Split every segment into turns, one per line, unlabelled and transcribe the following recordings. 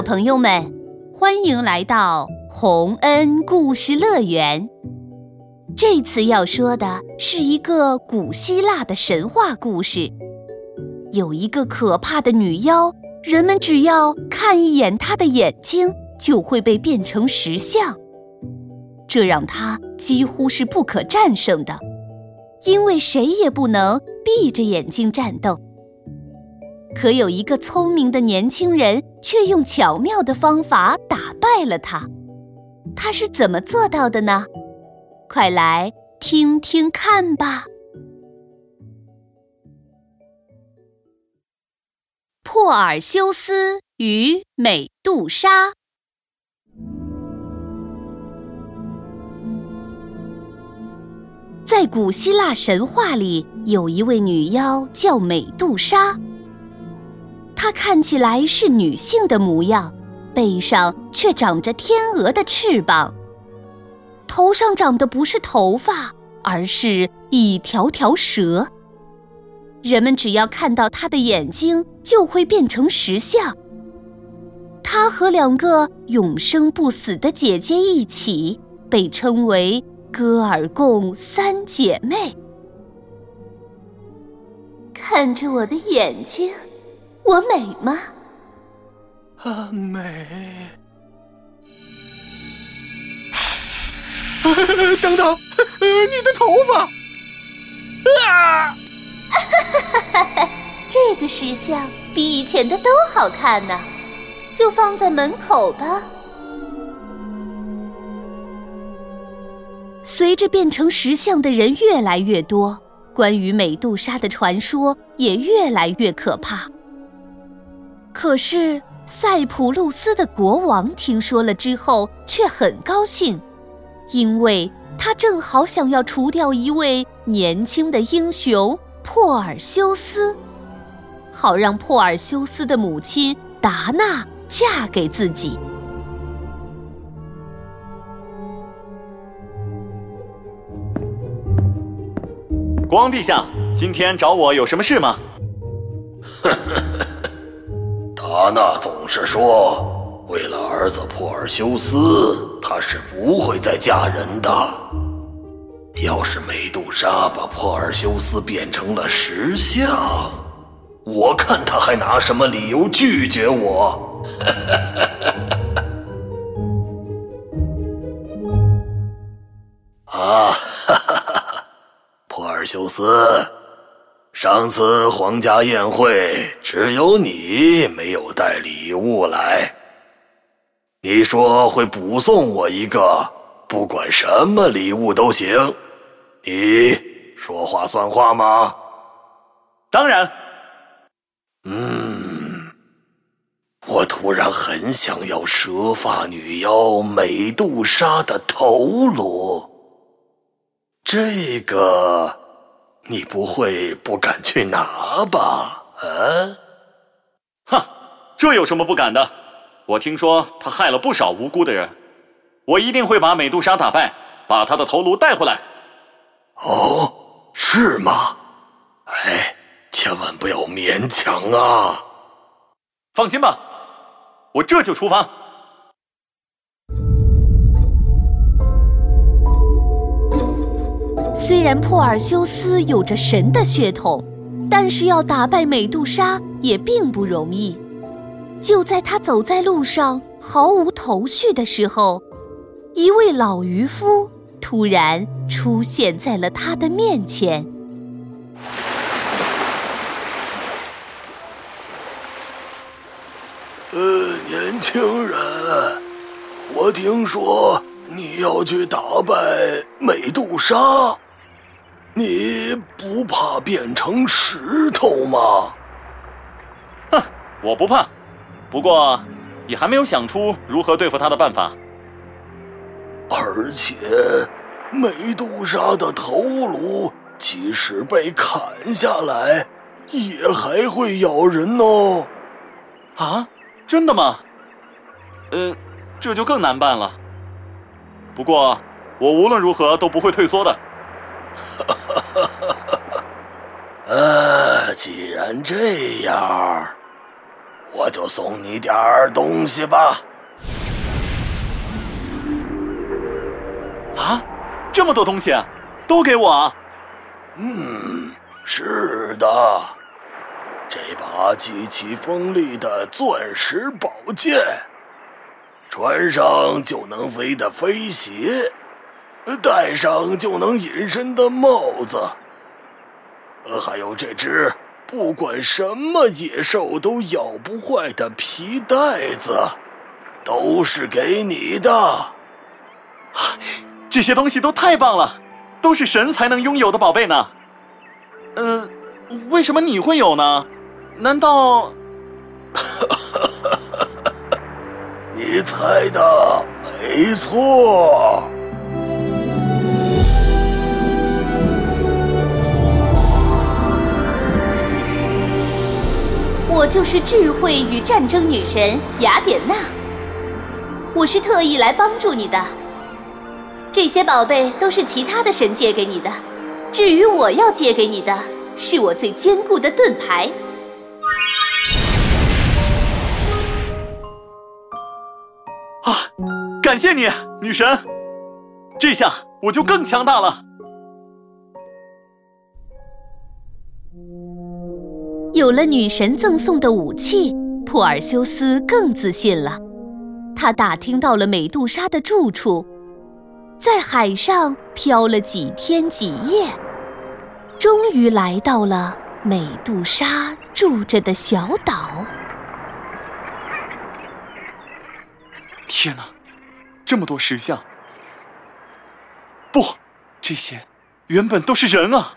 小朋友们，欢迎来到洪恩故事乐园。这次要说的是一个古希腊的神话故事。有一个可怕的女妖，人们只要看一眼她的眼睛，就会被变成石像，这让她几乎是不可战胜的，因为谁也不能闭着眼睛战斗。可有一个聪明的年轻人，却用巧妙的方法打败了他。他是怎么做到的呢？快来听听看吧！珀尔修斯与美杜莎。在古希腊神话里，有一位女妖叫美杜莎。她看起来是女性的模样，背上却长着天鹅的翅膀。头上长的不是头发，而是一条条蛇。人们只要看到她的眼睛，就会变成石像。她和两个永生不死的姐姐一起，被称为戈尔贡三姐妹。看着我的眼睛。我美吗？
啊，美！等等，你的头发！
啊！这个石像比以前的都好看呢，就放在门口吧。随着变成石像的人越来越多，关于美杜莎的传说也越来越可怕。可是塞浦路斯的国王听说了之后，却很高兴，因为他正好想要除掉一位年轻的英雄珀尔修斯，好让珀尔修斯的母亲达娜嫁给自己。
国王陛下，今天找我有什么事吗？呵呵。
达娜总是说，为了儿子珀尔修斯，她是不会再嫁人的。要是美杜莎把珀尔修斯变成了石像，我看他还拿什么理由拒绝我？啊，哈哈哈哈！珀尔修斯。上次皇家宴会，只有你没有带礼物来。你说会补送我一个，不管什么礼物都行。你说话算话吗？
当然。
嗯，我突然很想要蛇发女妖美杜莎的头颅。这个。你不会不敢去拿吧？啊？
哼，这有什么不敢的？我听说他害了不少无辜的人，我一定会把美杜莎打败，把他的头颅带回来。
哦，是吗？哎，千万不要勉强啊！
放心吧，我这就出发。
虽然珀尔修斯有着神的血统，但是要打败美杜莎也并不容易。就在他走在路上毫无头绪的时候，一位老渔夫突然出现在了他的面前。
呃，年轻人，我听说你要去打败美杜莎。你不怕变成石头吗？
哼，我不怕。不过，你还没有想出如何对付他的办法。
而且，美杜莎的头颅即使被砍下来，也还会咬人哦。
啊，真的吗？呃，这就更难办了。不过，我无论如何都不会退缩的。
呃，既然这样，我就送你点儿东西吧。
啊，这么多东西，都给我？
嗯，是的，这把极其锋利的钻石宝剑，穿上就能飞的飞鞋，戴上就能隐身的帽子，还有这只不管什么野兽都咬不坏的皮带子，都是给你的。
这些东西都太棒了。都是神才能拥有的宝贝呢。嗯，为什么你会有呢？难道？
你猜的没错。
就是智慧与战争女神雅典娜。我是特意来帮助你的。这些宝贝都是其他的神借给你的，至于我要借给你的，是我最坚固的盾牌。
啊，感谢你，女神！这下我就更强大了。
有了女神赠送的武器，珀尔修斯更自信了。他打听到了美杜莎的住处。在海上漂了几天几夜，终于来到了美杜莎住着的小岛。
天哪，这么多石像！不，这些原本都是人啊！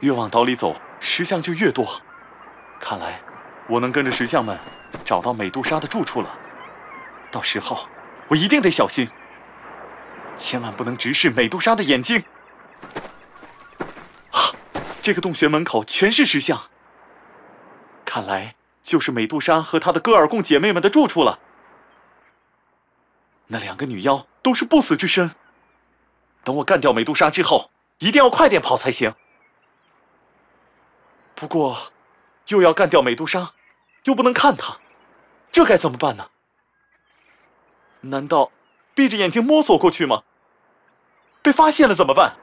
越往岛里走，石像就越多。看来，我能跟着石像们找到美杜莎的住处了。到时候，我一定得小心，千万不能直视美杜莎的眼睛。啊，这个洞穴门口全是石像，看来就是美杜莎和她的戈尔贡姐妹们的住处了。那两个女妖都是不死之身，等我干掉美杜莎之后，一定要快点跑才行。不过，又要干掉美杜莎，又不能看她，这该怎么办呢？难道闭着眼睛摸索过去吗？被发现了怎么办？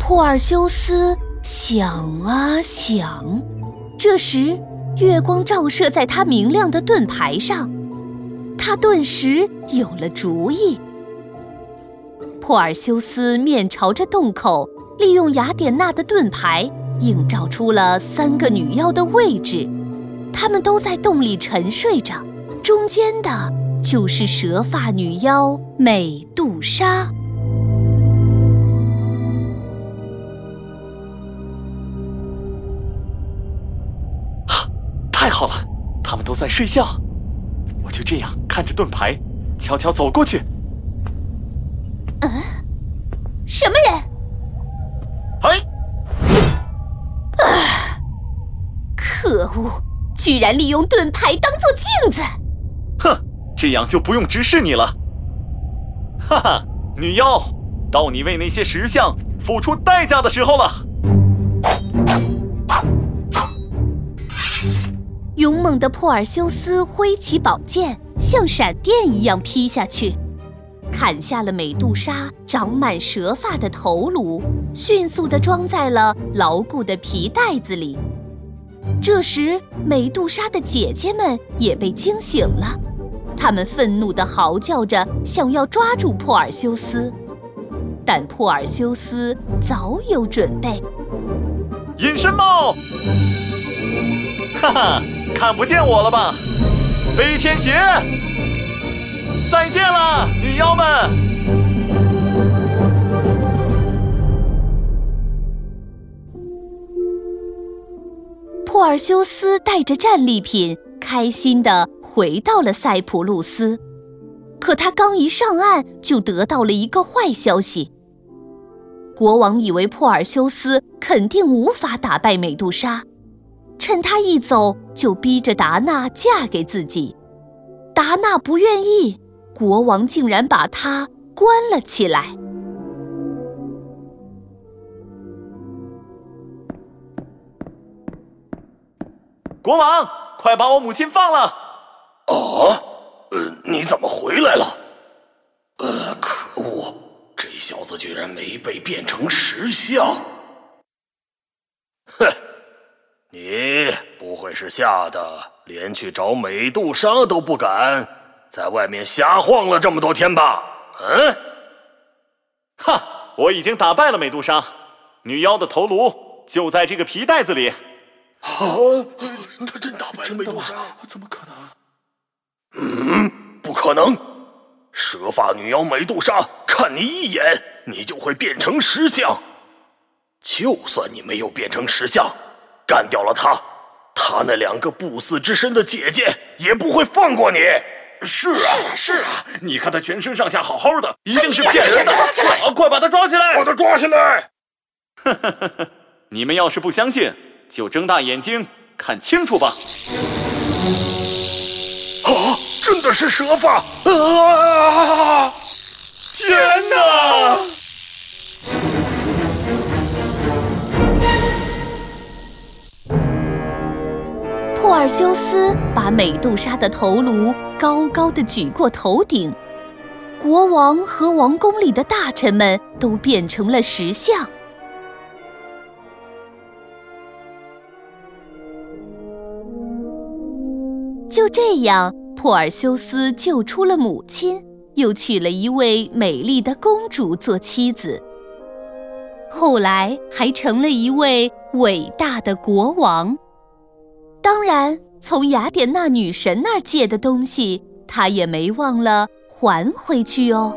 珀尔修斯想啊想，这时月光照射在他明亮的盾牌上，他顿时有了主意。珀尔修斯面朝着洞口，利用雅典娜的盾牌映照出了三个女妖的位置。她们都在洞里沉睡着，中间的就是蛇发女妖美杜莎。
哈，太好了，他们都在睡觉，我就这样看着盾牌，悄悄走过去。
居然利用盾牌当做镜子！
哼，这样就不用直视你了。哈哈，女妖，到你为那些石像付出代价的时候了。
勇猛的珀尔修斯挥起宝剑，像闪电一样劈下去，砍下了美杜莎长满蛇发的头颅，迅速地装在了牢固的皮袋子里。这时，美杜莎的姐姐们也被惊醒了，她们愤怒地嚎叫着，想要抓住珀尔修斯，但珀尔修斯早有准备。
隐身帽，哈哈，看不见我了吧？飞天鞋，再见了，女妖们。
珀尔修斯带着战利品，开心地回到了塞浦路斯。可他刚一上岸，就得到了一个坏消息。国王以为珀尔修斯肯定无法打败美杜莎，趁他一走，就逼着达娜嫁给自己。达娜不愿意，国王竟然把她关了起来。
国王，快把我母亲放了！
啊，呃，你怎么回来了？呃，可恶，这小子居然没被变成石像！哼，你不会是吓得连去找美杜莎都不敢，在外面瞎晃了这么多天吧？嗯？
哈，我已经打败了美杜莎，女妖的头颅就在这个皮袋子里。
啊，他真打败了美杜莎？
怎么可能？
嗯，不可能！蛇发女妖美杜莎看你一眼，你就会变成石像。就算你没有变成石像，干掉了他，他那两个不死之身的姐姐也不会放过你。
是啊，是啊，你看他全身上下好好的，一定是骗人的。抓起来！快把他抓起来！
把他抓起来！
你们要是不相信，就睁大眼睛看清楚吧。
啊，真的是蛇发！啊！
天哪！
珀尔修斯把美杜莎的头颅高高的举过头顶，国王和王宫里的大臣们都变成了石像。就这样，珀尔修斯救出了母亲，又娶了一位美丽的公主做妻子，后来还成了一位伟大的国王。当然，从雅典娜女神那儿借的东西，他也没忘了还回去哦。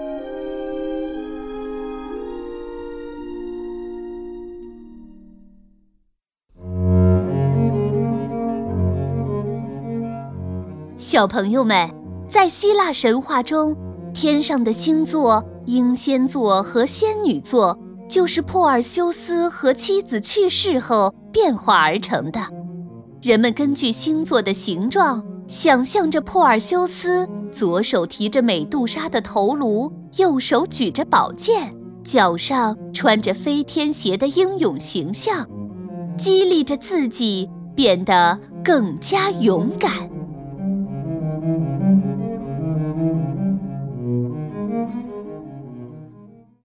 小朋友们，在希腊神话中，天上的星座英仙座和仙女座，就是珀尔修斯和妻子去世后变化而成的。人们根据星座的形状，想象着珀尔修斯左手提着美杜莎的头颅，右手举着宝剑，脚上穿着飞天鞋的英勇形象，激励着自己变得更加勇敢。